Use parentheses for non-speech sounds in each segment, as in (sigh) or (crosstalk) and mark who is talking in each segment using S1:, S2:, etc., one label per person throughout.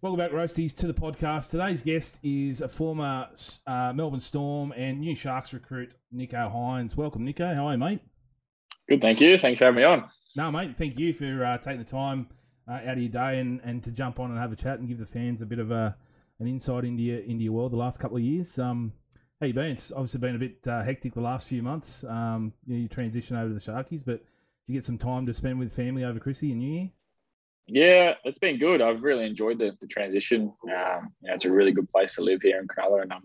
S1: Welcome back, Roasties, to the podcast. Today's guest is a former uh, Melbourne Storm and New Sharks recruit, Nicho Hynes. Welcome, Nicho. How are you, mate?
S2: Good, thank you. Thanks for having me on.
S1: No, mate, thank you for uh, taking the time uh, out of your day and, and to jump on and have a chat and give the fans a bit of a, an insight into your, into your world the last couple of years. Um, how you been? It's obviously been a bit uh, hectic the last few months. Um, you, know, you transition over to the Sharkies, but you get some time to spend with family over Chrissy and New Year?
S2: Yeah, it's been good. I've really enjoyed the, the transition. Um, you know, it's a really good place to live here in Cronulla, and I'm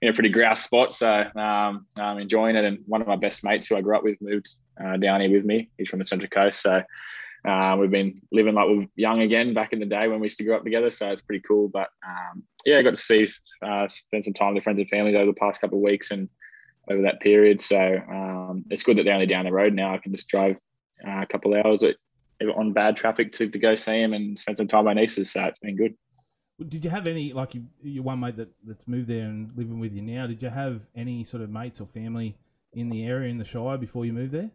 S2: in a pretty grouse spot, so um, I'm enjoying it. And one of my best mates who I grew up with moved uh, down here with me. He's from the Central Coast, so uh, we've been living like we're young again back in the day when we used to grow up together. So it's pretty cool. But um, yeah, I got to see uh, spend some time with friends and family over the past couple of weeks and over that period. So um, it's good that they're only down the road now. I can just drive uh, a couple hours on bad traffic to, to go see him and spend some time with my nieces. So it's been good.
S1: Did you have any like you, your one mate that, that's moved there and living with you now? Did you have any sort of mates or family in the area in the Shire before you moved there?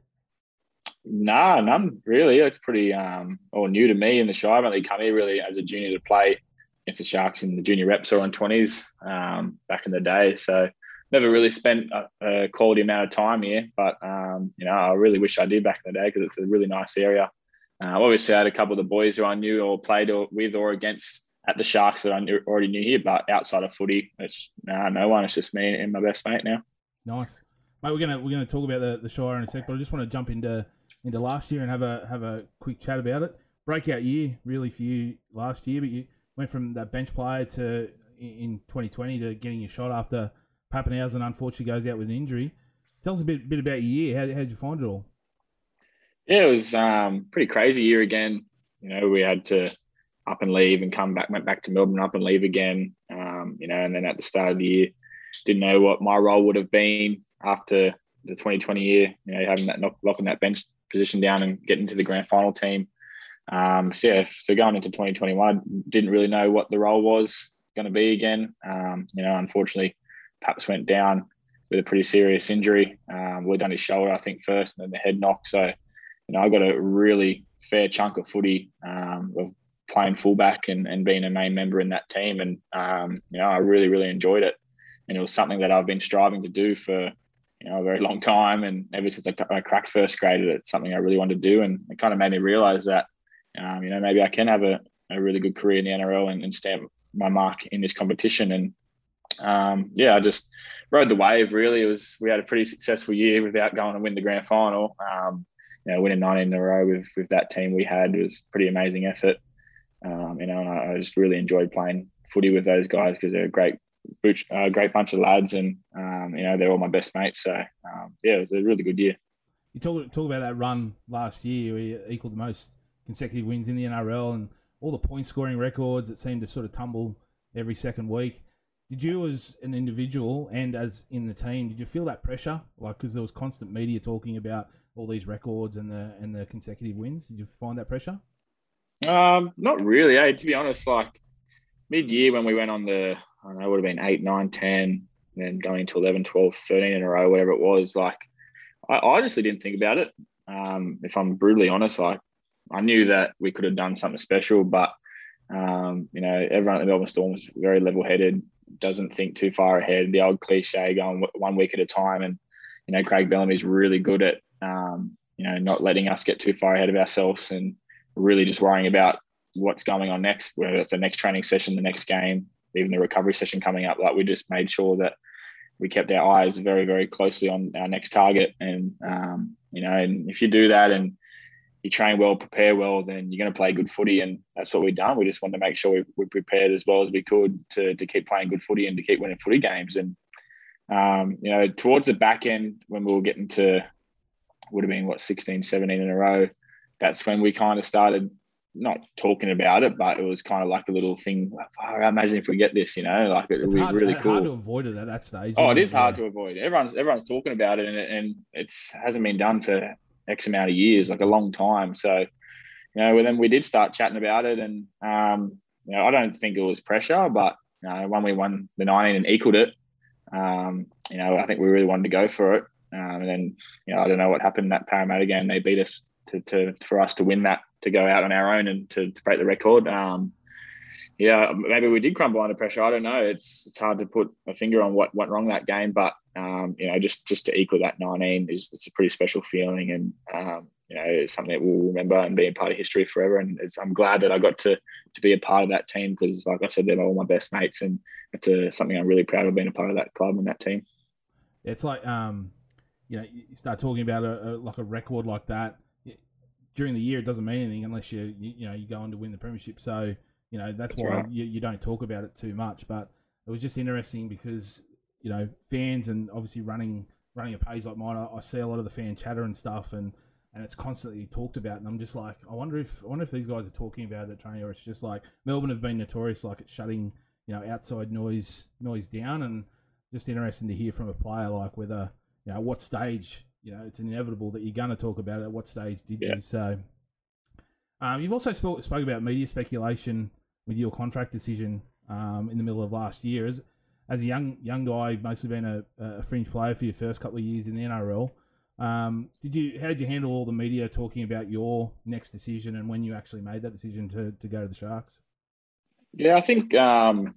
S2: Nah, none really. It's pretty um all new to me in the Shire. I've only come here really as a junior to play against the Sharks in the junior reps or on twenties um, back in the day. So never really spent a, a, quality amount of time here. But um, you know, I really wish I did back in the day because it's a really nice area. Uh, obviously, I had a couple of the boys who I knew or played or, with or against at the Sharks that I knew, already knew here. But outside of footy, it's nah, no one. It's just me and my best mate now.
S1: Nice, mate. We're gonna we're gonna talk about the, the Shire in a sec, but I just want to jump into into last year and have a have a quick chat about it. Breakout year, really for you last year, but you went from that bench player to in 2020 to getting your shot after Papenhuyzen unfortunately goes out with an injury. Tell us a bit bit about your year. How how did you find it all?
S2: Yeah, it was um, pretty crazy year again. You know, we had to up and leave and come back, went back to Melbourne, up and leave again. Um, you know, and then at the start of the year, didn't know what my role would have been after the 2020 year. You know, having that locking that bench position down and getting to the grand final team. Um, so yeah, so going into 2021, didn't really know what the role was going to be again. Um, you know, unfortunately, Paps went down with a pretty serious injury. Um, we'd done his shoulder, I think, first, and then the head knock. So you know, I got a really fair chunk of footy um, of playing fullback and, and being a main member in that team. And, um, you know, I really, really enjoyed it. And it was something that I've been striving to do for, you know, a very long time. And ever since I, I cracked first grade, it's something I really wanted to do. And it kind of made me realize that, um, you know, maybe I can have a, a really good career in the NRL and, and stamp my mark in this competition. And um, yeah, I just rode the wave. Really, it was we had a pretty successful year without going to win the grand final. Um, you know, winning 19 in a row with with that team we had was pretty amazing effort. Um, you know, and I, I, just really enjoyed playing footy with those guys because they're a great, uh, great bunch of lads, and um, you know they're all my best mates. So um, yeah, it was a really good year.
S1: You talk talk about that run last year, where you equaled the most consecutive wins in the NRL, and all the point scoring records that seemed to sort of tumble every second week. Did you, as an individual and as in the team, did you feel that pressure? Like, because there was constant media talking about all these records and the and the consecutive wins? Did you find that pressure?
S2: Um, not really. Hey, to be honest, like mid year when we went on the, I don't know, it would have been 8, 9, 10, and then going to 11, 12, 13 in a row, whatever it was. Like, I, I honestly didn't think about it. Um, if I'm brutally honest, like, I knew that we could have done something special, but, um, you know, everyone at the Melbourne Storm was very level headed, doesn't think too far ahead. The old cliche going one week at a time. And, you know, Craig Bellamy's really good at um, you know, not letting us get too far ahead of ourselves and really just worrying about what's going on next, whether it's the next training session, the next game, even the recovery session coming up. Like we just made sure that we kept our eyes very, very closely on our next target. And, um, you know, and if you do that and you train well, prepare well, then you're going to play good footy. And that's what we've done. We just wanted to make sure we, we prepared as well as we could to, to keep playing good footy and to keep winning footy games. And, um, you know, towards the back end, when we were getting to would have been what 16, 17 in a row. That's when we kind of started not talking about it, but it was kind of like a little thing. Like, oh, imagine if we get this, you know, like it would be really cool.
S1: Hard to avoid it at that stage.
S2: Oh, it is hard to avoid. Everyone's everyone's talking about it, and it, and it's hasn't been done for X amount of years, like a long time. So, you know, then we did start chatting about it, and um, you know, I don't think it was pressure, but you know, when we won the 19 and equaled it, um, you know, I think we really wanted to go for it. Um, and then, you know, I don't know what happened that Parramatta game. They beat us to, to for us to win that to go out on our own and to, to break the record. Um, yeah, maybe we did crumble under pressure. I don't know. It's it's hard to put a finger on what went wrong that game, but um, you know, just just to equal that 19 is it's a pretty special feeling, and um, you know, it's something that we'll remember and be a part of history forever. And I'm glad that I got to to be a part of that team because, like I said, they're all my best mates, and it's a, something I'm really proud of being a part of that club and that team.
S1: It's like um, you know, you start talking about a, a like a record like that during the year. It doesn't mean anything unless you you, you know you go on to win the premiership. So you know that's, that's why right. you, you don't talk about it too much. But it was just interesting because you know fans and obviously running running a page like mine, I, I see a lot of the fan chatter and stuff, and and it's constantly talked about. And I'm just like, I wonder if I wonder if these guys are talking about it training, or it's just like Melbourne have been notorious like it's shutting you know outside noise noise down, and just interesting to hear from a player like whether you know what stage you know it's inevitable that you're going to talk about it. At what stage did yeah. you? So um, you've also spoke, spoke about media speculation with your contract decision um, in the middle of last year. As, as a young young guy, mostly been a, a, fringe player for your first couple of years in the NRL, um, did you how did you handle all the media talking about your next decision and when you actually made that decision to, to go to the Sharks?
S2: Yeah, I think um,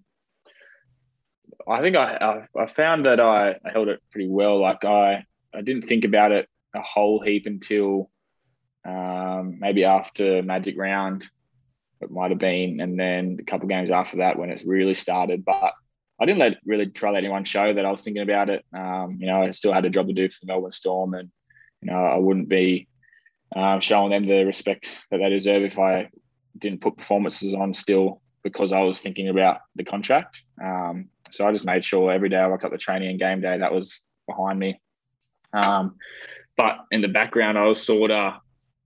S2: I think I, I, I found that I, I held it pretty well. Like I I didn't think about it a whole heap until um, maybe after Magic Round, it might have been, and then a couple games after that when it really started. But I didn't let really try let anyone show that I was thinking about it. Um, you know, I still had a job to do for the Melbourne Storm, and you know, I wouldn't be uh, showing them the respect that they deserve if I didn't put performances on still because I was thinking about the contract. Um, so I just made sure every day I rocked up the training and game day that was behind me. Um, but in the background, I was sort of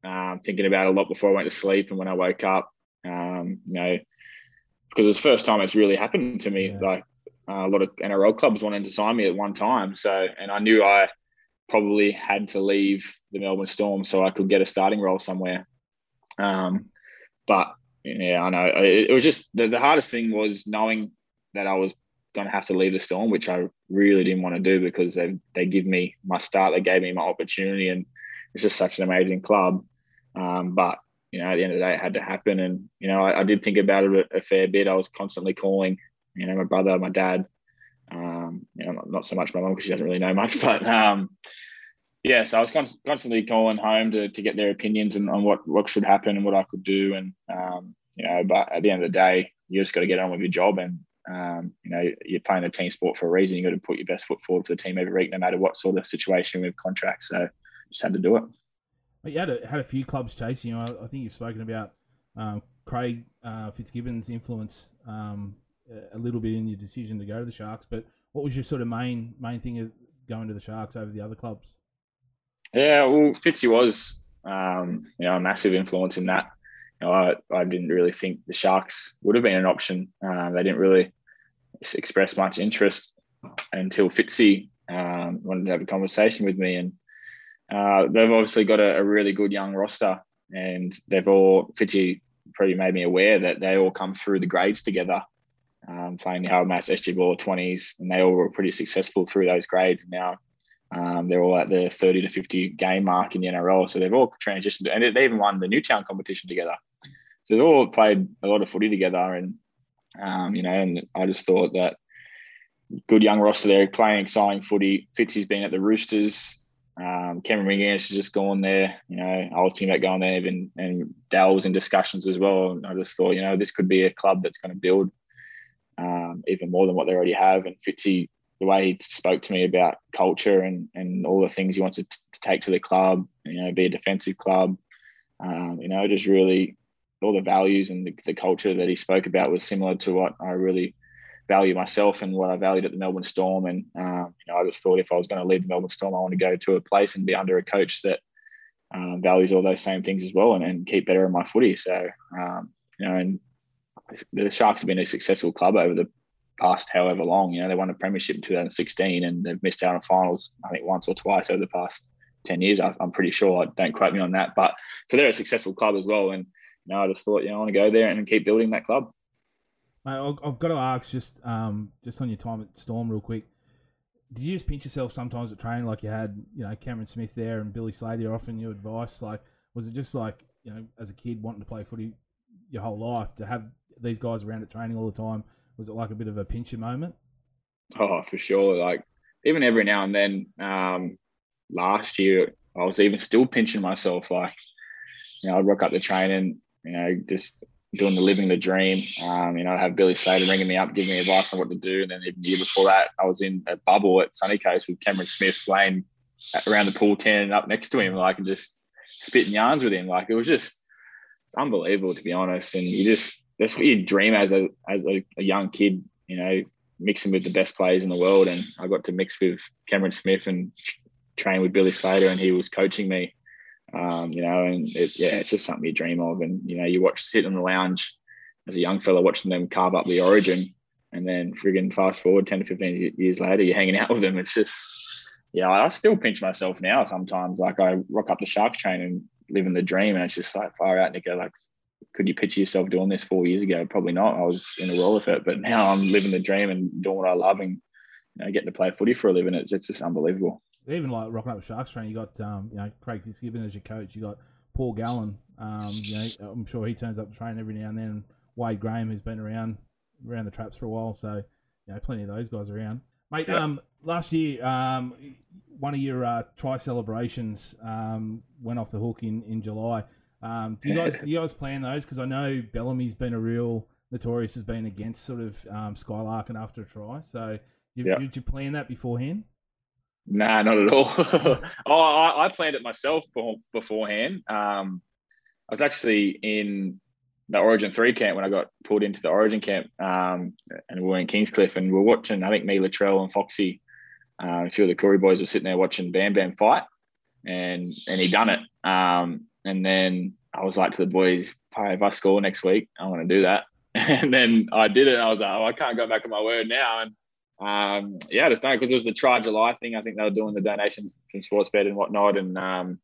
S2: um, thinking about a lot before I went to sleep and when I woke up. Um, you know, because it's the first time it's really happened to me. Yeah. Like uh, a lot of NRL clubs wanted to sign me at one time, so and I knew I probably had to leave the Melbourne Storm so I could get a starting role somewhere. Um, but yeah, I know it, it was just the, the hardest thing was knowing that I was going to have to leave the Storm, which I really didn't want to do because they they give me my start, they gave me my opportunity, and it's just such an amazing club. Um, but you know, at the end of the day, it had to happen, and you know, I, I did think about it a, fair bit. I was constantly calling, you know, my brother, my dad. Um, you know, not, not so much my mum because she doesn't really know much, (laughs) but um, yeah, so I was const- constantly calling home to, to get their opinions and on what what should happen and what I could do, and um, you know, but at the end of the day, you just got to get on with your job, and um, you know, you're playing a team sport for a reason. You've got to put your best foot forward for the team every week, no matter what sort of situation with contracts. So just had to do it.
S1: You had a, had a few clubs chasing you. I, I think you've spoken about um, Craig uh, Fitzgibbon's influence um, a little bit in your decision to go to the Sharks. But what was your sort of main main thing of going to the Sharks over the other clubs?
S2: Yeah, well, Fitzy was um, you know a massive influence in that. I, I didn't really think the Sharks would have been an option. Uh, they didn't really express much interest until Fitzy um, wanted to have a conversation with me, and uh, they've obviously got a, a, really good young roster, and they've all Fitzy pretty made me aware that they all come through the grades together, um, playing the Harold Matts SG Ball 20s, and they all were pretty successful through those grades. And now um, they're all at the 30 to 50 game mark in the NRL, so they've all transitioned, and they even won the Newtown competition together. So they've all played a lot of footy together, and um, you know, and I just thought that good young roster there playing exciting footy. Fitzy's been at the Roosters. Um, Cameron has just gone there. You know, I was thinking about going there, and, and Dal was in discussions as well. And I just thought, you know, this could be a club that's going to build um, even more than what they already have. And Fitzy, the way he spoke to me about culture and, and all the things he wants to, t- to take to the club, you know, be a defensive club, um, you know, just really all the values and the, the culture that he spoke about was similar to what I really value myself and what I valued at the Melbourne Storm. And um, you know, I just thought if I was going to leave the Melbourne Storm, I want to go to a place and be under a coach that um, values all those same things as well, and, and keep better in my footy. So um, you know, and the Sharks have been a successful club over the past however long. You know, they won a premiership in 2016, and they've missed out on finals I think once or twice over the past 10 years. I'm pretty sure. Don't quote me on that, but so they're a successful club as well. And know, I just thought, you know, I want to go there and keep building that club.
S1: Mate, I've got to ask just um, just on your time at Storm, real quick. Did you just pinch yourself sometimes at training, like you had, you know, Cameron Smith there and Billy Slater offering you advice? Like, was it just like, you know, as a kid wanting to play footy your whole life to have these guys around at training all the time? Was it like a bit of a pincher moment?
S2: Oh, for sure. Like even every now and then. Um, last year, I was even still pinching myself. Like, you know, I'd rock up the training, you know, just doing the living the dream. Um, you know, I'd have Billy Slater ringing me up, giving me advice on what to do. And then even the year before that, I was in a bubble at Sunny Coast with Cameron Smith playing around the pool ten up next to him, like and just spitting yarns with him. Like it was just unbelievable to be honest. And you just that's what you dream as a as a, a, young kid, you know, mixing with the best players in the world. And I got to mix with Cameron Smith and train with Billy Slater, and he was coaching me. Um, you know, and it, yeah, it's just something you dream of. And you know, you watch sit in the lounge as a young fella watching them carve up the origin, and then friggin' fast forward ten to fifteen years later, you're hanging out with them. It's just yeah, I still pinch myself now sometimes. Like I rock up the Sharks train and living the dream, and it's just like far out, Nico. Like, could you picture yourself doing this four years ago? Probably not. I was in a roll of it, but now I'm living the dream and doing what I love and you know, getting to play footy for a living. It's it's just unbelievable.
S1: Even like rocking up the Sharks train, you got um, you know Craig Fitzgibbon as your coach. You got Paul Gallen. Um, you know, I'm sure he turns up to train every now and then. Wade Graham, who's been around around the traps for a while, so you know, plenty of those guys around. Mate, yep. um, last year, um, one of your uh, try celebrations um, went off the hook in, in July. Um, do you guys do you guys plan those? Because I know Bellamy's been a real notorious has been against sort of um, skylarking after a try. So you, yep. did you plan that beforehand?
S2: Nah, not at all. (laughs) oh, I, I, planned it myself beforehand. Um, I was actually in the Origin three camp when I got pulled into the Origin camp, um, and we were in Kingscliff, and we are watching. I think me, Latrell, and Foxy, uh, a few of the Corey boys were sitting there watching Bam Bam fight, and and he done it. Um, and then I was like to the boys, "Hey, if I score next week, I want to do that." (laughs) and then I did it. I was like, "Oh, I can't go back on my word now." And um, yeah, I just know because it was the Try July thing. I think they were doing the donations from Sportsbet and whatnot, and um,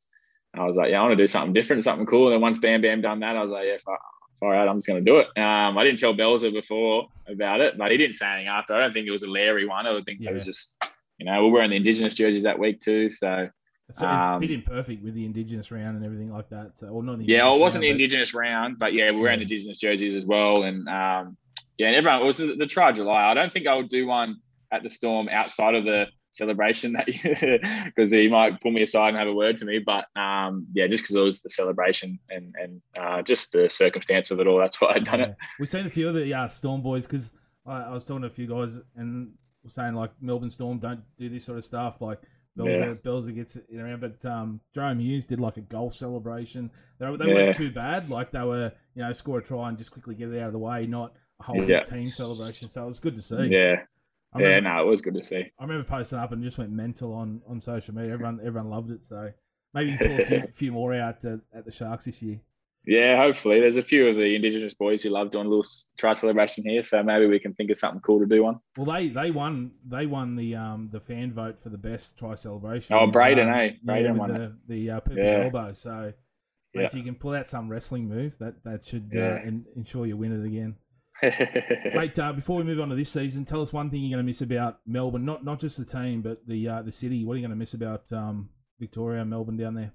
S2: I was like, "Yeah, I want to do something different, something cool." And then once Bam Bam done that, I was like, "Yeah, all right, I'm just going to do it. Um, I didn't tell Belzer before about it, but he didn't say anything after. I don't think it was a Larry one. I think yeah. it was just, you know, we were wearing the Indigenous jerseys that week too. So,
S1: so um, fit in perfect with the Indigenous round and everything like that. So, well, not the
S2: yeah, well, it wasn't round, the Indigenous round, but yeah, we were wearing yeah. Indigenous jerseys as well. And um, yeah, and everyone, it was the, the Try July. I don't think I would do one at the Storm outside of the celebration that because (laughs) he might pull me aside and have a word to me. But um, yeah, just because it was the celebration and and uh, just the circumstance of it all, that's why I'd done yeah. it.
S1: We've seen a few of the uh, Storm boys because I, I, was talking to a few guys and were saying like Melbourne Storm don't do this sort of stuff like. Belzer, yeah. gets it around, but um, Jahrome Hughes did like a golf celebration. They, they yeah. weren't too bad. Like they were, you know, score a try and just quickly get it out of the way, not whole yeah. team celebration. So it was good to see.
S2: Yeah, I yeah, no, it was good to see.
S1: I remember posting up and just went mental on, on social media. Everyone everyone loved it. So maybe pull a few, (laughs) few more out to, at the Sharks this year.
S2: Yeah, hopefully. There's a few of the Indigenous boys who love doing a little try celebration here, so maybe we can think of something cool to do one.
S1: Well, they they won they won the um the fan vote for the best try celebration.
S2: Oh, Braden, um, eh? Braden
S1: yeah, won the, it. the uh, yeah. elbow. So yeah. if you can pull out some wrestling move, that that should uh, ensure you win it again. Mate, uh, before we move on to this season, tell us one thing you're going to miss about Melbourne. Not not just the team, but the uh, the city. What are you going to miss about um, Victoria, Melbourne down there?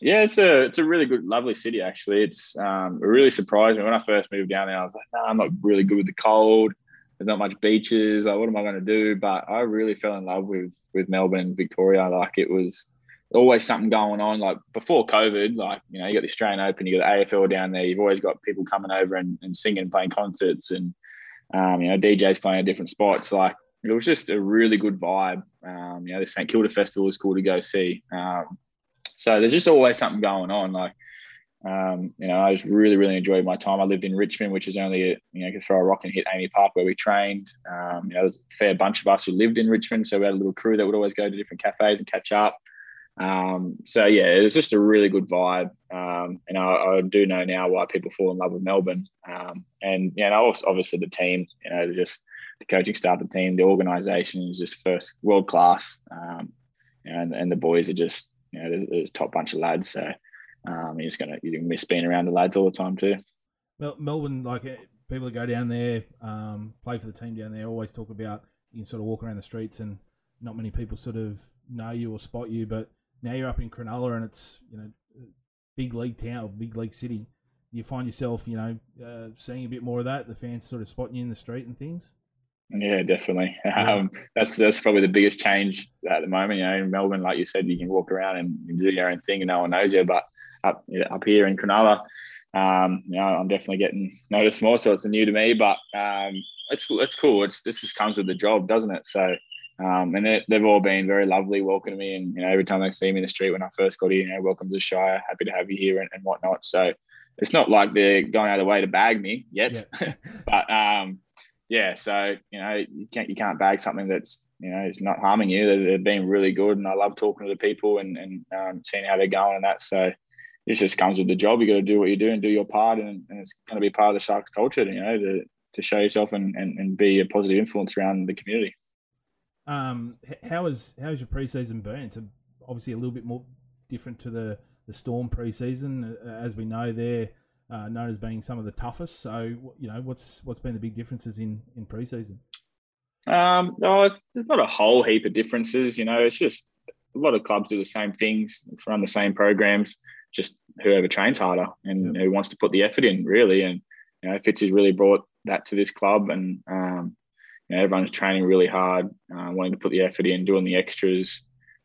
S2: Yeah, it's a it's a really good, lovely city. Actually, it's um, really me When I first moved down there, I was like, "No, nah, I'm not really good with the cold. There's not much beaches. Like, what am I going to do?" But I really fell in love with with Melbourne, Victoria. Like, it was always something going on. Like before COVID, like, you know, you got the Australian Open, you got the AFL down there. You've always got people coming over and, and singing playing concerts and, um, you know, DJs playing at different spots. Like it was just a really good vibe. Um, you know, the St Kilda Festival was cool to go see. Um, so there's just always something going on. Like, um, you know, I just really, really enjoyed my time. I lived in Richmond, which is only, a, you know, you can throw a rock and hit AAMI Park where we trained. Um, you know, there's a fair bunch of us who lived in Richmond. So we had a little crew that would always go to different cafes and catch up. Um, so yeah, it was just a really good vibe, um, and I, I, do know now why people fall in love with Melbourne. Um, and you know, obviously the team, you know, just the coaching staff, the team, the organisation is just first world class, um, and and the boys are just you know, the top bunch of lads. So um, you're just gonna you miss being around the lads all the time too.
S1: Well, Melbourne, like eh, people that go down there, um, play for the team down there, always talk about you can sort of walk around the streets and not many people sort of know you or spot you, but now you're up in Cronulla and it's you know big league town, or big league city. you find yourself, you know, uh, seeing a bit more of that. The fans sort of spotting you in the street and things.
S2: Yeah, definitely. (laughs) Yeah. Um, that's that's probably the biggest change at the moment. You know, in Melbourne, like you said, you can walk around and do your own thing and no one knows you. But up up here in Cronulla, um, you know, I'm definitely getting noticed more. So it's new to me, but um, it's it's cool. It's this just comes with the job, doesn't it? So. Um, and they, have all been very lovely, welcoming me, and you know every time they see me in the street when I first got here, you know, welcome to the Shire, happy to have you here, and, and whatnot. So it's not like they're going out of the way to bag me yet, yeah. (laughs) but um, yeah, so you know you can't you can't bag something that's you know it's not harming you. They're, they're being really good, and I love talking to the people and and um, seeing how they're going and that. So it just comes with the job. You got to do what you do and do your part, and, and it's going to be part of the Sharks culture. You know to to show yourself and, and, and be a positive influence around the community.
S1: Um, how is how has your preseason been? It's a, obviously a little bit more different to the the Storm preseason, uh, as we know they're uh, known as being some of the toughest. So, you know, what's what's been the big differences in in preseason?
S2: Um, no, it's, there's not a whole heap of differences. You know, it's just a lot of clubs do the same things, run the same programs. Just whoever trains harder and who wants to put the effort in, really. And you know, Fitz has really brought that to this club, and um, you know, everyone's training really hard, uh, wanting to put the effort in, doing the extras,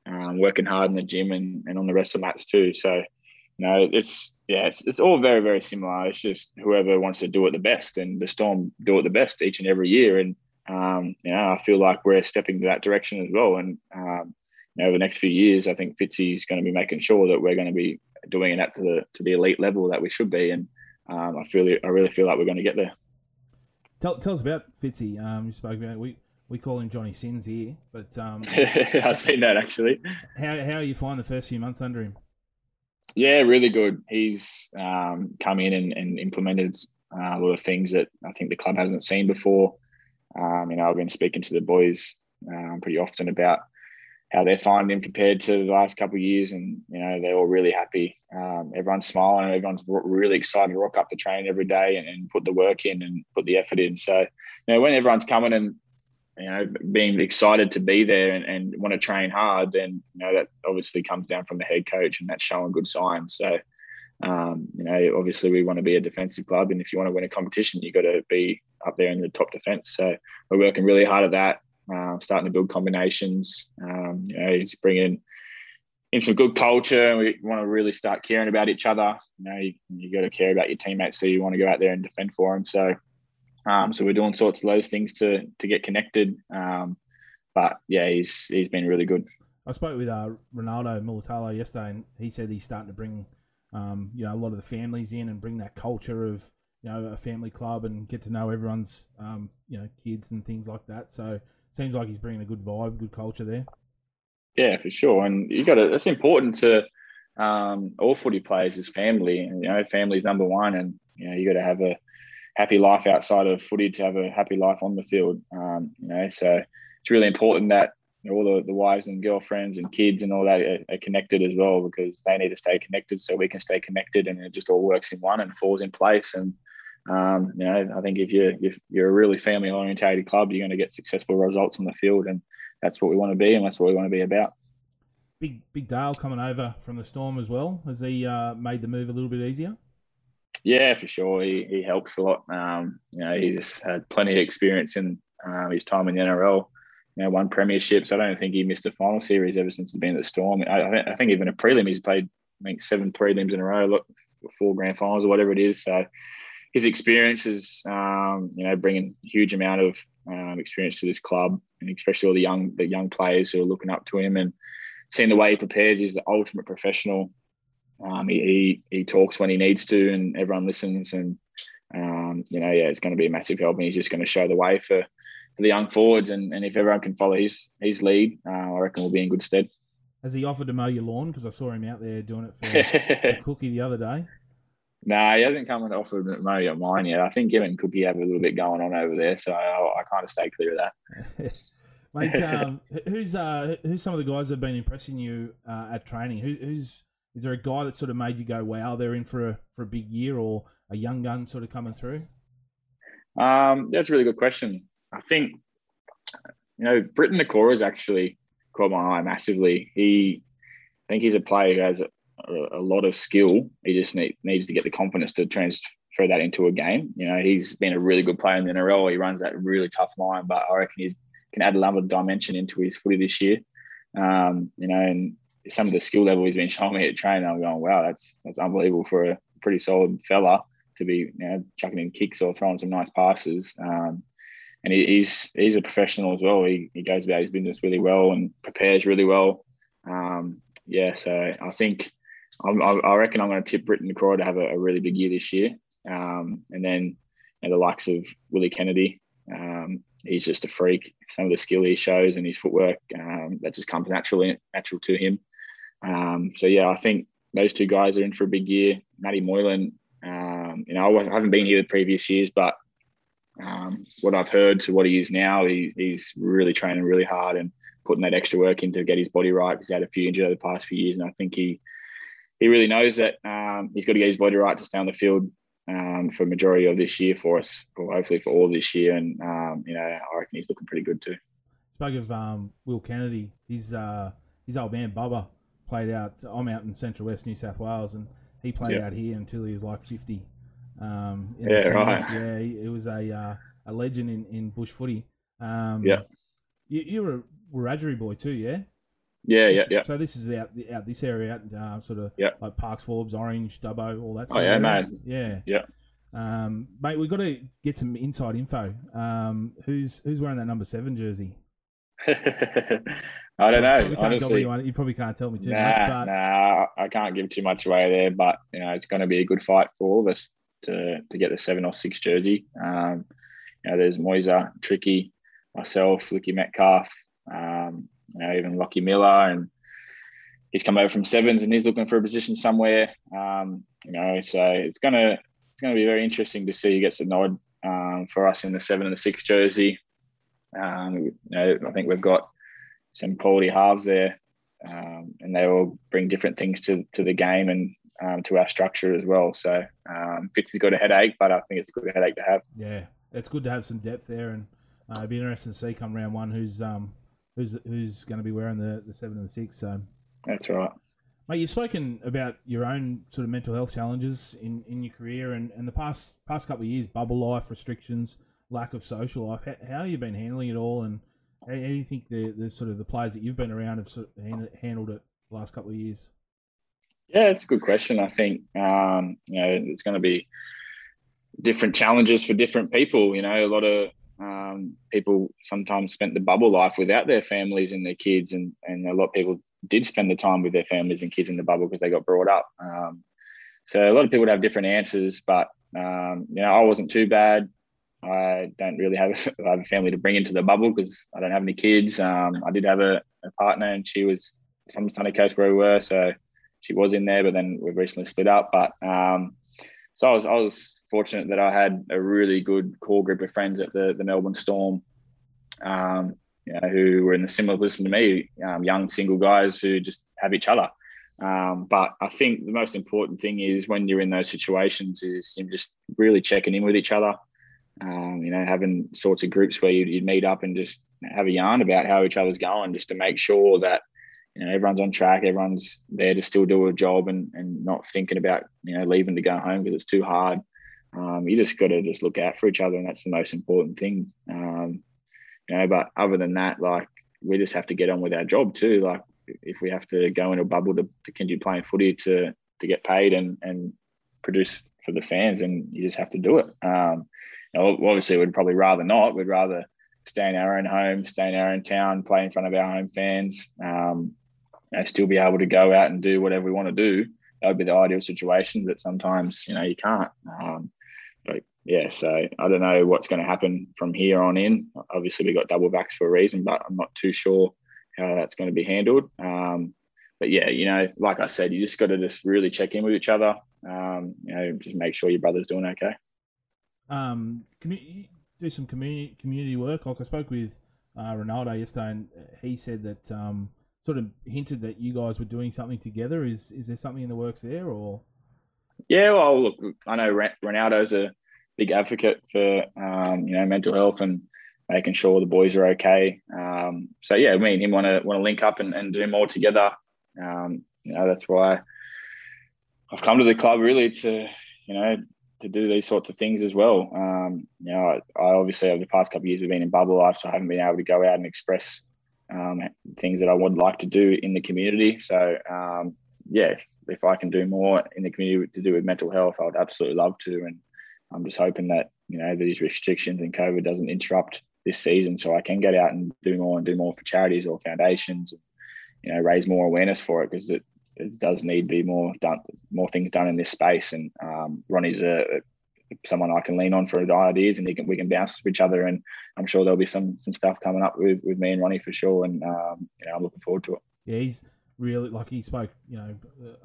S2: um, working hard in the gym and, and on the rest of the mats too. So, you know, it's yeah, it's, it's all very very similar. It's just whoever wants to do it the best, and the Storm do it the best each and every year. And um, you know, I feel like we're stepping to that direction as well. And um, you know, over the next few years, I think Fitzy's going to be making sure that we're going to be doing it at the to the elite level that we should be. And um, I feel I really feel like we're going to get there.
S1: Tell, tell us about Fitzy. Um, you spoke about we we call him Johnny Sins here, but um, (laughs)
S2: I've seen that actually.
S1: How how you find the first few months under him?
S2: Yeah, really good. He's um, come in and, and implemented uh, a lot of things that I think the club hasn't seen before. Um, you know, I've been speaking to the boys um, pretty often about how they're finding him compared to the last couple of years, and you know they're all really happy. Um, everyone's smiling, everyone's really excited to rock up the train every day and, and, put the work in and put the effort in. So, you know, when everyone's coming and you know, being excited to be there and, and want to train hard, then you know that obviously comes down from the head coach, and that's showing good signs. So, um, you know, obviously we want to be a defensive club, and if you want to win a competition, you've got to be up there in the top defense. So we're working really hard at that, uh, starting to build combinations. Um, you know, he's bringing in some good culture, and we want to really start caring about each other. You know, you, you got to care about your teammates, so you want to go out there and defend for them. So um, so we're doing sorts of those things to to get connected. Um, but yeah, he's he's been really good.
S1: I spoke with uh, Ronaldo Mulitalo yesterday, and he said he's starting to bring um, you know a lot of the families in and bring that culture of you know a family club and get to know everyone's um, you know kids and things like that. So seems like he's bringing a good vibe, good culture there.
S2: Yeah, for sure, and you got to. That's important to um, all footy players is family. And, you know, family's number one, and you know you got to have a happy life outside of footy to have a happy life on the field. Um, you know, so it's really important that you know, all the, the wives and girlfriends and kids and all that are, are, connected as well because they need to stay connected so we can stay connected and it just all works in one and falls in place. And um, you know, I think if you're if you're a really family orientated club, you're going to get successful results on the field, and that's what we want to be, and that's what we want to be about.
S1: Big Big Dale coming over from the Storm as well. Has he uh, made the move a little bit easier?
S2: Yeah, for sure. He, he helps a lot. Um, you know, he's had plenty of experience in um, his time in the NRL. You know, won premierships. I don't think he missed a final series ever since he's been at the Storm. I, I, think, even a prelim, he's played I think seven prelims in a row, look, four grand finals or whatever it is. So his experience is, um, you know, bringing a huge amount of um, experience to this club, and especially all the young the young players who are looking up to him and seeing the way he prepares. He's the ultimate professional. Um, he, he, he talks when he needs to, and everyone listens. And um, you know, yeah, it's going to be a massive help, and he's just going to show the way for, for the young forwards. And, and if everyone can follow his his lead, uh, I reckon we'll be in good stead.
S1: Has he offered to mow your lawn? Because I saw him out there doing it for (laughs) Cookie the other day.
S2: No, nah, he hasn't come and offered mow your mine yet. I think him and Cookie have a little bit going on over there, so I, I kind of stay clear of that. (laughs)
S1: Mate, um, who's uh, who's some of the guys that have been impressing you uh, at training? Who, who's is there a guy that sort of made you go, "Wow, they're in for a for a big year," or a young gun sort of coming through?
S2: Um, that's a really good question. I think you know Briton Nikora has actually caught my eye massively. He, I think he's a player who has a, a lot of skill. He just need, needs to get the confidence to transfer that into a game. You know, he's been a really good player in the NRL. He runs that really tough line, but I reckon he can add another dimension into his footy this year. Um, you know, and some of the skill level he's been showing me at training, I'm going, wow, that's that's unbelievable for a pretty solid fella to be you know, chucking in kicks or throwing some nice passes. Um, and he, he's he's a professional as well. He, he goes about his business really well and prepares really well. Um, yeah, so I think I'm, i reckon I'm going to tip Briton Nikora to have a, a, really big year this year. Um, and then you know, the likes of Willie Kennedy, um, he's just a freak. Some of the skill he shows and his footwork um, that just comes naturally natural to him. Um, so yeah, I think those two guys are in for a big year. Matty Moylan, um, you know, I, I, haven't been here the previous years, but um, what I've heard to what he is now, he, he's really training really hard and putting that extra work in to get his body right because he had a few injuries over the past few years, and I think he he really knows that um, he's got to get his body right to stay on the field um, for majority of this year for us, or hopefully for all this year. And um, you know, I reckon he's looking pretty good too.
S1: Spoke of um, Will Kennedy. His uh, his old man Bubba played out. I'm out in Central West New South Wales, and he played out here until he was like 50. Um,
S2: yeah, right.
S1: Yeah, he, he was a uh, a legend in, in bush footy. Um,
S2: yeah,
S1: you, you were a Wiradjuri boy too, yeah.
S2: Yeah, yeah, yeah.
S1: So this is out out this area, out uh, sort of
S2: yeah.
S1: like Parks, Forbes, Orange, Dubbo, all that.
S2: oh yeah,
S1: man. Yeah,
S2: yeah.
S1: Um, mate, we've got to get some inside info. Um, who's who's wearing that number seven jersey? (laughs)
S2: I don't know. Honestly,
S1: you, you, probably can't tell me too
S2: nah,
S1: much. But...
S2: Nah, I can't give too much away there. But you know, it's going to be a good fight for all of us to to get the seven or six jersey. Um, you know, there's Moisa, Tricky, myself, Lucky Metcalf. Um, you know, even Lockie Miller, and he's come over from sevens and he's looking for a position somewhere. Um, you know, so it's gonna it's gonna be very interesting to see who gets the nod um, for us in the seven and the six jersey. Um, you know, I think we've got some quality halves there, um, and they all bring different things to to the game and um, to our structure as well. So um, Fitz has got a headache, but I think it's a good headache to have.
S1: Yeah, it's good to have some depth there, and uh, it'd be interesting to see come round one who's um, who's who's going to be wearing the, the seven and the six. So
S2: that's right.
S1: Mate, you've spoken about your own sort of mental health challenges in, in your career and, and the past past couple of years, bubble life restrictions, lack of social life. How, how have you been handling it all, and how, how do you think the, the sort of the players that you've been around have sort of handled it the last couple of years?
S2: Yeah, it's a good question. I think um, you know it's going to be different challenges for different people. You know, a lot of um, people sometimes spent the bubble life without their families and their kids, and and a lot of people did spend the time with their families and kids in the bubble because they got brought up. Um, so a lot of people would have different answers, but um, you know, I wasn't too bad. I don't really have (laughs) a, have a family to bring into the bubble because I don't have any kids. Um, I did have a, a, partner, and she was from the Sunny Coast where we were, so she was in there. But then we've recently split up. But um, so I was I was fortunate that I had a really good core group of friends at the the Melbourne Storm, um, you know, who were in the similar position to me, um, young single guys who just have each other. Um, but I think the most important thing is when you're in those situations is you just really checking in with each other. Um, you know, having sorts of groups where you'd, you'd meet up and just have a yarn about how each other's going, just to make sure that you know everyone's on track, everyone's there to still do a job and and not thinking about you know leaving to go home because it's too hard. Um, you just got to just look out for each other, and that's the most important thing. Um, you know, but other than that, like we just have to get on with our job too. Like if we have to go in a bubble to, to continue playing footy to to get paid and and produce for the fans, and you just have to do it. Um, you know, obviously, we'd probably rather not. We'd rather stay in our own home, stay in our own town, play in front of our home fans. Um, you know, still be able to go out and do whatever we want to do. That would be the ideal situation, but sometimes you know you can't. Um, but yeah, so I don't know what's going to happen from here on in. Obviously, we got double backs for a reason, but I'm not too sure how that's going to be handled. Um, but yeah, you know, like I said, you just got to just really check in with each other. Um, you know, just make sure your brother's doing okay.
S1: Um, you do some community community work? Like I spoke with uh, Ronaldo yesterday, and he said that um, sort of hinted that you guys were doing something together. Is is there something in the works there, or?
S2: Yeah, well, look, I know Ronaldo's a big advocate for um, you know mental health and making sure the boys are okay. Um, so yeah, me and him want to want to link up and, and do more together. Um, you know, that's why I've come to the club really to, you know, to do these sorts of things as well. Um, you know, I, I, obviously over the past couple of years we've been in bubble life, so I haven't been able to go out and express um, things that I would like to do in the community. So um, yeah, if I can do more in the community to do with mental health, I would absolutely love to. And I'm just hoping that you know these restrictions and COVID doesn't interrupt this season, so I can get out and do more and do more for charities or foundations, you know raise more awareness for it because it, it does need to be more done, more things done in this space. And um, Ronnie's a someone I can lean on for ideas, and can, we can bounce each other. And I'm sure there'll be some some stuff coming up with, with me and Ronnie for sure. And um, you know, I'm looking forward to it.
S1: Yeah, he's really like he spoke, you know,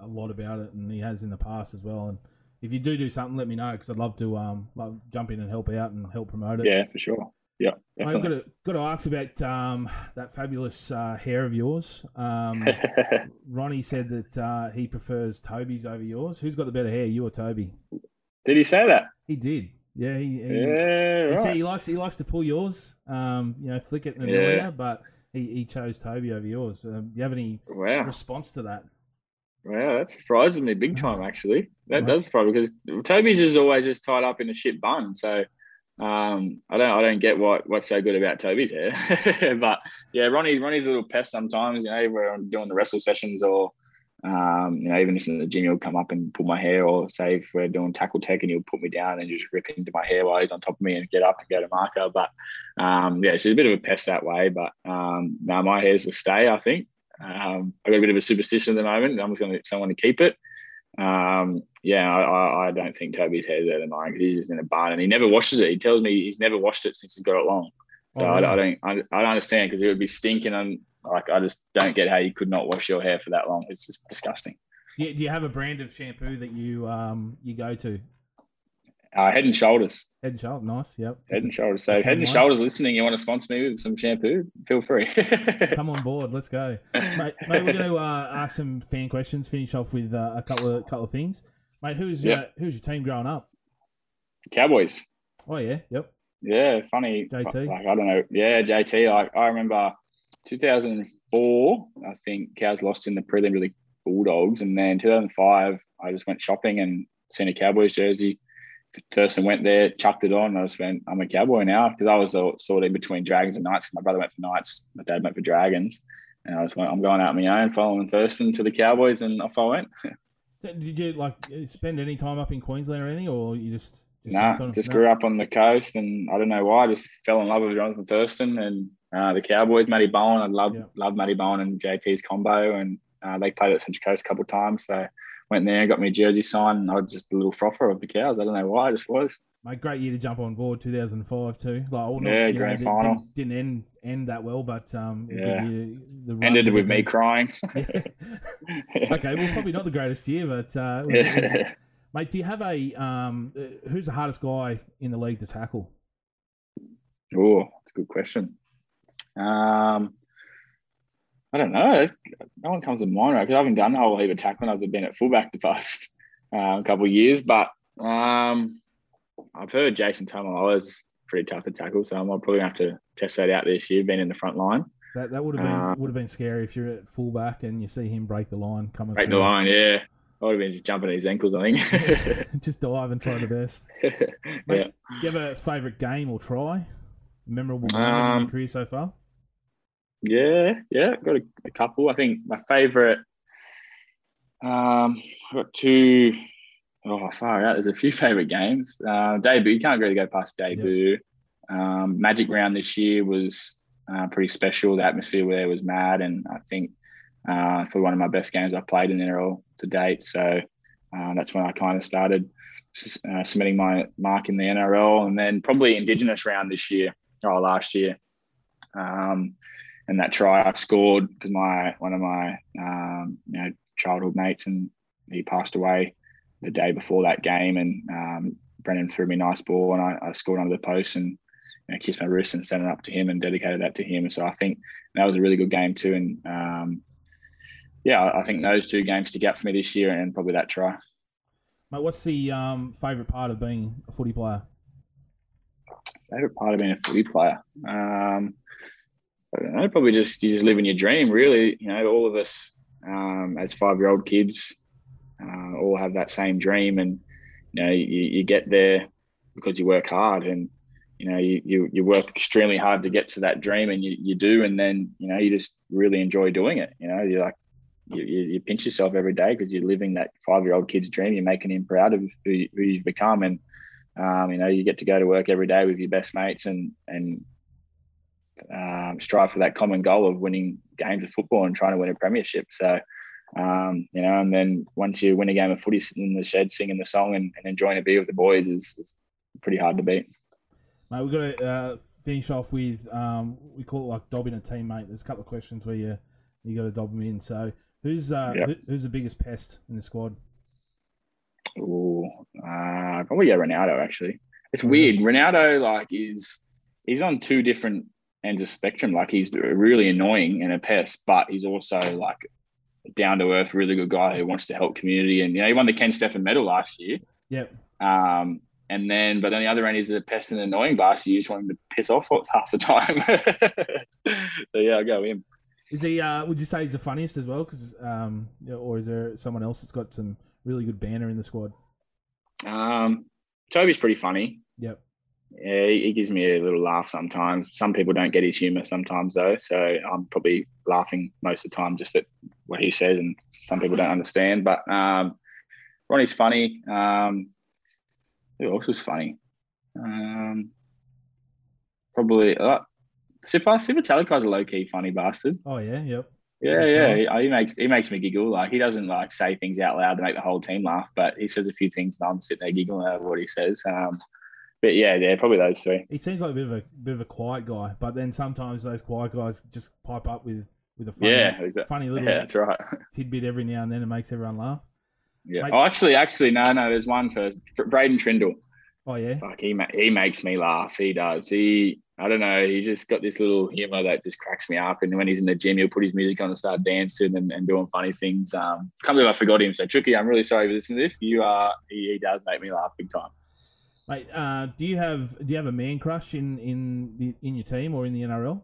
S1: a lot about it, and he has in the past as well. And if you do do something, let me know because I'd love to um love jump in and help out and help promote it.
S2: Yeah, for sure. Yeah,
S1: I've got to, got to ask about um, that fabulous uh, hair of yours. Um, (laughs) Ronnie said that uh, he prefers Toby's over yours. Who's got the better hair, you or Toby?
S2: Did he say that?
S1: He did. Yeah, he, he,
S2: yeah, right.
S1: he he likes he likes to pull yours, um, you know, flick it in the yeah. but he, he chose Toby over yours. Um, do you have any wow. response to that?
S2: Wow, that surprises me big time. Actually, that right. does probably because Toby's is always just tied up in a shit bun. So um, I don't I don't get what what's so good about Toby's (laughs) hair. but yeah, Ronnie Ronnie's a little pest sometimes. You know, we're doing the wrestle sessions or um, you know, even in the gym, he'll come up and pull my hair, or say if we're doing tackle tech and he'll put me down and just rip into my hair while he's on top of me and get up and go to marker. But um, yeah, she's a bit of a pest that way. But um, now my hair's to stay, I think. Um, I've got a bit of a superstition at the moment. I'm just going to get someone to keep it. Um, yeah, I, I, don't think Toby's hair is better than mine because he's just in a barn and he never washes it. He tells me he's never washed it since he's got it long. So oh. I, I, don't, I, I don't understand because it would be stinking and like I just don't get how you could not wash your hair for that long. It's just disgusting.
S1: Do you, do you have a brand of shampoo that you um you go to?
S2: Uh, head and Shoulders.
S1: Head and Shoulders, nice. Yep.
S2: Head and Shoulders. So Head and Shoulders, listening, you want to sponsor me with some shampoo? Feel free. (laughs)
S1: Come on board. Let's go, mate. mate we're going to uh, ask some fan questions. Finish off with uh, a couple of couple of things, mate. Who's yep. uh, who's your team growing up?
S2: Cowboys.
S1: Oh yeah. Yep.
S2: Yeah, funny.
S1: JT.
S2: Like I don't know. Yeah, JT. Like I remember 2004, I think Cows lost in the prelim to the Bulldogs, and then 2005, I just went shopping and seen a Cowboys jersey. Thurston went there, chucked it on. I just went, I'm a Cowboy now because I was sort of in between Dragons and Knights. My brother went for Knights, my dad went for Dragons, and I was like, I'm going out on my own, following Thurston to the Cowboys, and off I went. (laughs)
S1: Did you like spend any time up in Queensland or anything, or you just?
S2: just nah, just grew up on the coast, and I don't know why. I just fell in love with Jonathan Thurston, and uh, the Cowboys, Matty Bowen. I love yeah. love Matty Bowen and JP's combo, and uh, they played at Central Coast a couple of times. So went there, got me a jersey signed, and I was just a little frother of the cows. I don't know why, I just was.
S1: Mate, great year to jump on board, 2005 too. Like, well,
S2: not, yeah, grand know, final.
S1: Didn't, didn't, end end that well, but um,
S2: yeah, the ended with me crying. (laughs) (laughs)
S1: okay, well, probably not the greatest year, but uh, was, yeah. was, (laughs) mate, do you have a um, uh, who's the hardest guy in the league to tackle?
S2: Oh, that's a good question. Um, I don't know. No one comes to mind right because I haven't done a whole heap of tackling. I've been at fullback the past uh, couple of years, but um, I've heard Jason Taumalolo is pretty tough to tackle, so I'm probably gonna have to test that out this year. Being in the front line,
S1: that that would have been um, would have been scary if you're at fullback and you see him break the line coming.
S2: Break
S1: through.
S2: the line, yeah. I would have been just jumping at his ankles, I
S1: think. (laughs) (laughs) just dive and try the best. (laughs) Mate, yeah. You have a favourite game or try? Memorable moment um, in your um, career so far?
S2: Yeah, yeah, got a, a couple. I think my favourite, um, I've got two. Oh, far out. There's a few (laughs) favourite games. Uh, debut, you can't really go past debut. Um, Magic round this year was uh, pretty special. The atmosphere there was mad, and I think uh, for one of my best games I've played in the NRL to date. So uh, that's when I kind of started uh, submitting my mark in the NRL, and then probably Indigenous round this year or last year. Um, and that try I scored because my one of my um, you know childhood mates and he passed away the day before that game, and um, Brendan threw me a nice ball, and I, I scored under the post and you know, kissed my wrist and sent it up to him and dedicated that to him. So I think that was a really good game too, and um, yeah, I think those two games stick out for me this year, and probably that try.
S1: Mate, what's the um, favourite part of being a footy player?
S2: Favorite part of being a footy player. Um, I don't know, probably just you just living your dream, really. You know, all of us um, as five year old kids uh, all have that same dream, and you know you, you get there because you work hard, and you know you, you work extremely hard to get to that dream, and you, you do, and then you know you just really enjoy doing it. You know you're like you, you pinch yourself every day because you're living that five year old kid's dream. You're making him proud of who, who you've become, and um, you know you get to go to work every day with your best mates and and um, strive for that common goal of winning games of football and trying to win a premiership. So, um, you know, and then once you win a game of footy, sitting in the shed, singing the song and, and enjoying a beer with the boys is, is pretty hard to beat.
S1: Mate, we've got to uh, finish off with um, we call it like dobbing a teammate. There's a couple of questions where you you got to dob them in. So, who's uh,
S2: Yep.
S1: who, who's the biggest pest in the squad?
S2: Oh, uh, probably yeah, Ronaldo. Actually, it's weird. Ronaldo like is he's on two different ends of spectrum. Like he's really annoying and a pest, but he's also like down to earth, really good guy who wants to help community. And you know, he won the Ken Stephen Medal last year.
S1: Yep.
S2: Um, and then, but on the other end, he's a pest and annoying boss. You just want him to piss off half the time. (laughs) so yeah, I'll go with him.
S1: Is he? Uh, would you say he's the funniest as well? Because um, or is there someone else that's got some really good banner in the squad?
S2: Um, Toby's pretty funny.
S1: Yep.
S2: Yeah, he gives me a little laugh sometimes. Some people don't get his humor sometimes though, so I'm probably laughing most of the time just at what he says, and some people don't understand. But um, Ronnie's funny. Um, who else was funny? Um, probably uh, Sifa Sifa a low key funny bastard.
S1: Oh yeah. Yep.
S2: Yeah,
S1: Okay.
S2: yeah. He, he makes he makes me giggle. Like he doesn't like say things out loud to make the whole team laugh, but he says a few things and I'm sitting there giggling over what he says. Um, but yeah, yeah, probably those three.
S1: He seems like a bit of a bit of a quiet guy, but then sometimes those quiet guys just pipe up with with a funny,
S2: Yeah, exactly.
S1: funny little
S2: Yeah, that's right. (laughs)
S1: tidbit every now and then and makes everyone laugh.
S2: Yeah.
S1: Mate-
S2: Oh, actually, actually, no, no. There's one first. Braden Trindall.
S1: Oh yeah.
S2: Fuck, he ma- he makes me laugh. He does. He, I don't know. He just got this little humor that just cracks me up. And when he's in the gym, he'll put his music on and start dancing and, and doing funny things. Um, can't believe I forgot him. So Tricky, I'm really sorry for listening to this. You are. He, he does make me laugh big time.
S1: Uh, do you have do you have a man crush in in the, in your team or in the NRL?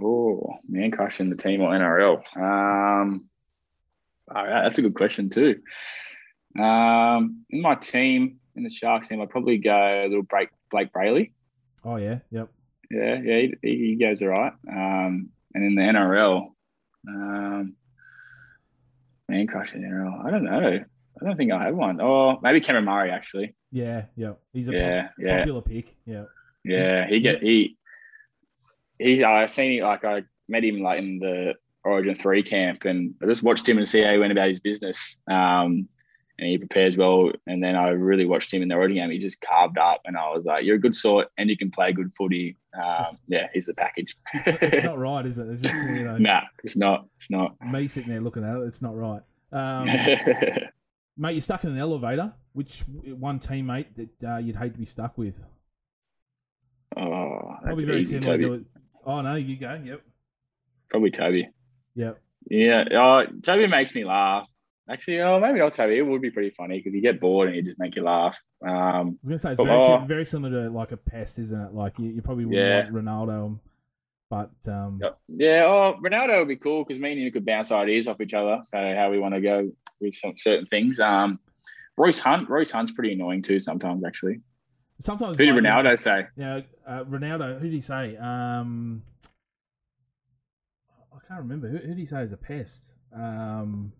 S2: Oh, man, crush in the team or NRL. Um, all right, that's a good question too. Um, in my team, in the Sharks team, I'd probably go a little Blake Blake Brailey.
S1: Oh yeah. Yep.
S2: Yeah, yeah, he, he goes all right. Um, and in the NRL, um, man, crushing the NRL. I don't know. I don't think I have one. Oh, maybe Cameron Murray actually.
S1: Yeah. yeah. He's a pop-
S2: Yeah, yeah,
S1: popular pick. Yeah.
S2: yeah. He get he. He's. I've seen him like I met him like in the Origin three camp, and I just watched him and see how he went about his business. Um, and he prepares well. And then I really watched him in the Origin game. He just carved up, and I was like, "You're a good sort, and you can play good footy." Um,
S1: Just-
S2: yeah, he's the package.
S1: It's, it's not (laughs) right, is it? It's just you know
S2: nah, it's not. It's not.
S1: me sitting there looking at it. It's not right. Um, (laughs) mate, you're stuck in an elevator. Which one teammate that uh, you'd hate to be stuck with?
S2: oh, that's
S1: Probably very
S2: easy,
S1: similar
S2: Toby.
S1: to it. Oh no, you go. Yep.
S2: Probably Toby.
S1: Yep.
S2: Yeah. Oh, Toby makes me laugh. Actually, oh, maybe not Toby. It would be pretty funny because you get bored and he just make you laugh. Um,
S1: I was gonna say it's very,
S2: oh.
S1: very similar to like a pest, isn't it? Like you, you probably wouldn't
S2: Yeah.
S1: like Ronaldo, but um,
S2: yeah. Oh, Ronaldo would be cool because me and you could bounce ideas off each other. So how we want to go with some certain things. Um, Royce Hunt. Royce Hunt's pretty annoying too sometimes. Actually,
S1: sometimes
S2: who did
S1: like,
S2: Ronaldo say?
S1: Yeah, uh, Ronaldo. Who did he say? Um, I can't remember. Who, who did he say is a pest? Um,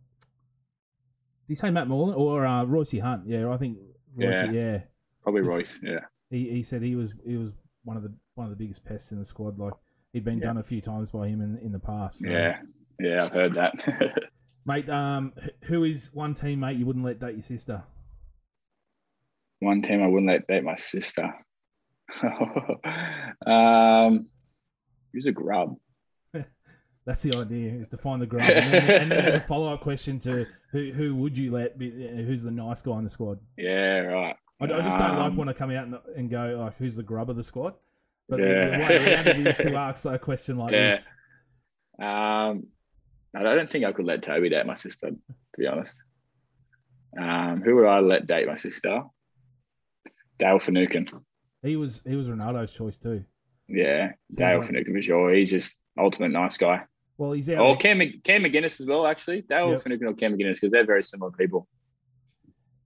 S1: did he say Matt Moylan or uh, Royce Hunt? Yeah, I think Royce.
S2: Yeah.
S1: Yeah,
S2: Probably
S1: It's-
S2: Royce. Yeah.
S1: he, he said he was he was one of the one of the biggest pests in the squad. Like he'd been
S2: Yeah.
S1: done a few times by him in in the past. so.
S2: Yeah. Yeah. I've heard that. (laughs)
S1: mate. Um, who is one teammate you wouldn't let date your sister?
S2: one team I wouldn't let date my sister. (laughs) um, who's a grub? (laughs)
S1: That's the idea is to find the grub, and then, and then there's a follow up question to who who would you let? Be, who's the nice guy in the squad?
S2: Yeah, right.
S1: I, I just don't like
S2: Um,
S1: when I come out and, and go like, "Who's the grub of the squad?" But the-
S2: Yeah.
S1: the, way around it is to (laughs) ask a question like
S2: Yeah.
S1: this.
S2: Um, I don't think I could let Toby date my sister, to be honest. Um, who would I let date my sister? Dale Finucane.
S1: He was he was Ronaldo's choice too.
S2: Yeah,
S1: Sounds
S2: Dale
S1: like-
S2: Finucane for sure. He's just ultimate nice guy.
S1: Well, he's out. There-
S2: Cam, Cam McInnes as well, actually. Dale
S1: Yep.
S2: Finucane or Cam McInnes because they're very similar people.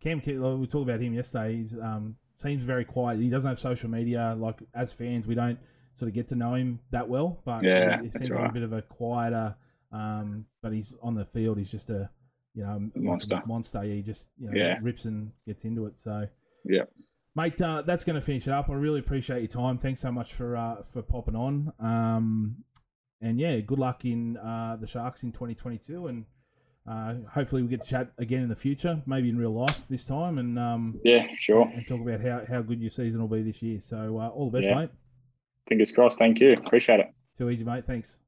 S1: Cam, we talked about him yesterday. He's um, seems very quiet. He doesn't have social media. Like as fans, we don't sort of get to know him that well. But
S2: Yeah,
S1: he, he seems like a bit of a quieter. Um, but he's on the field. He's just a you know
S2: Monster.
S1: monster. He just you know
S2: Yeah.
S1: rips and gets into it. So
S2: Yeah.
S1: Mate, uh, that's going to finish it up. I really appreciate your time. Thanks so much for uh, for popping on. Um, and yeah, good luck in uh, the Sharks in 2022, and uh, hopefully we get to chat again in the future, maybe in real life this time, and um,
S2: Yeah, sure.
S1: and talk about how, how good your season will be this year. So uh, all the best,
S2: Yeah.
S1: mate.
S2: Fingers crossed. Thank you. Appreciate it.
S1: Too easy, mate. Thanks.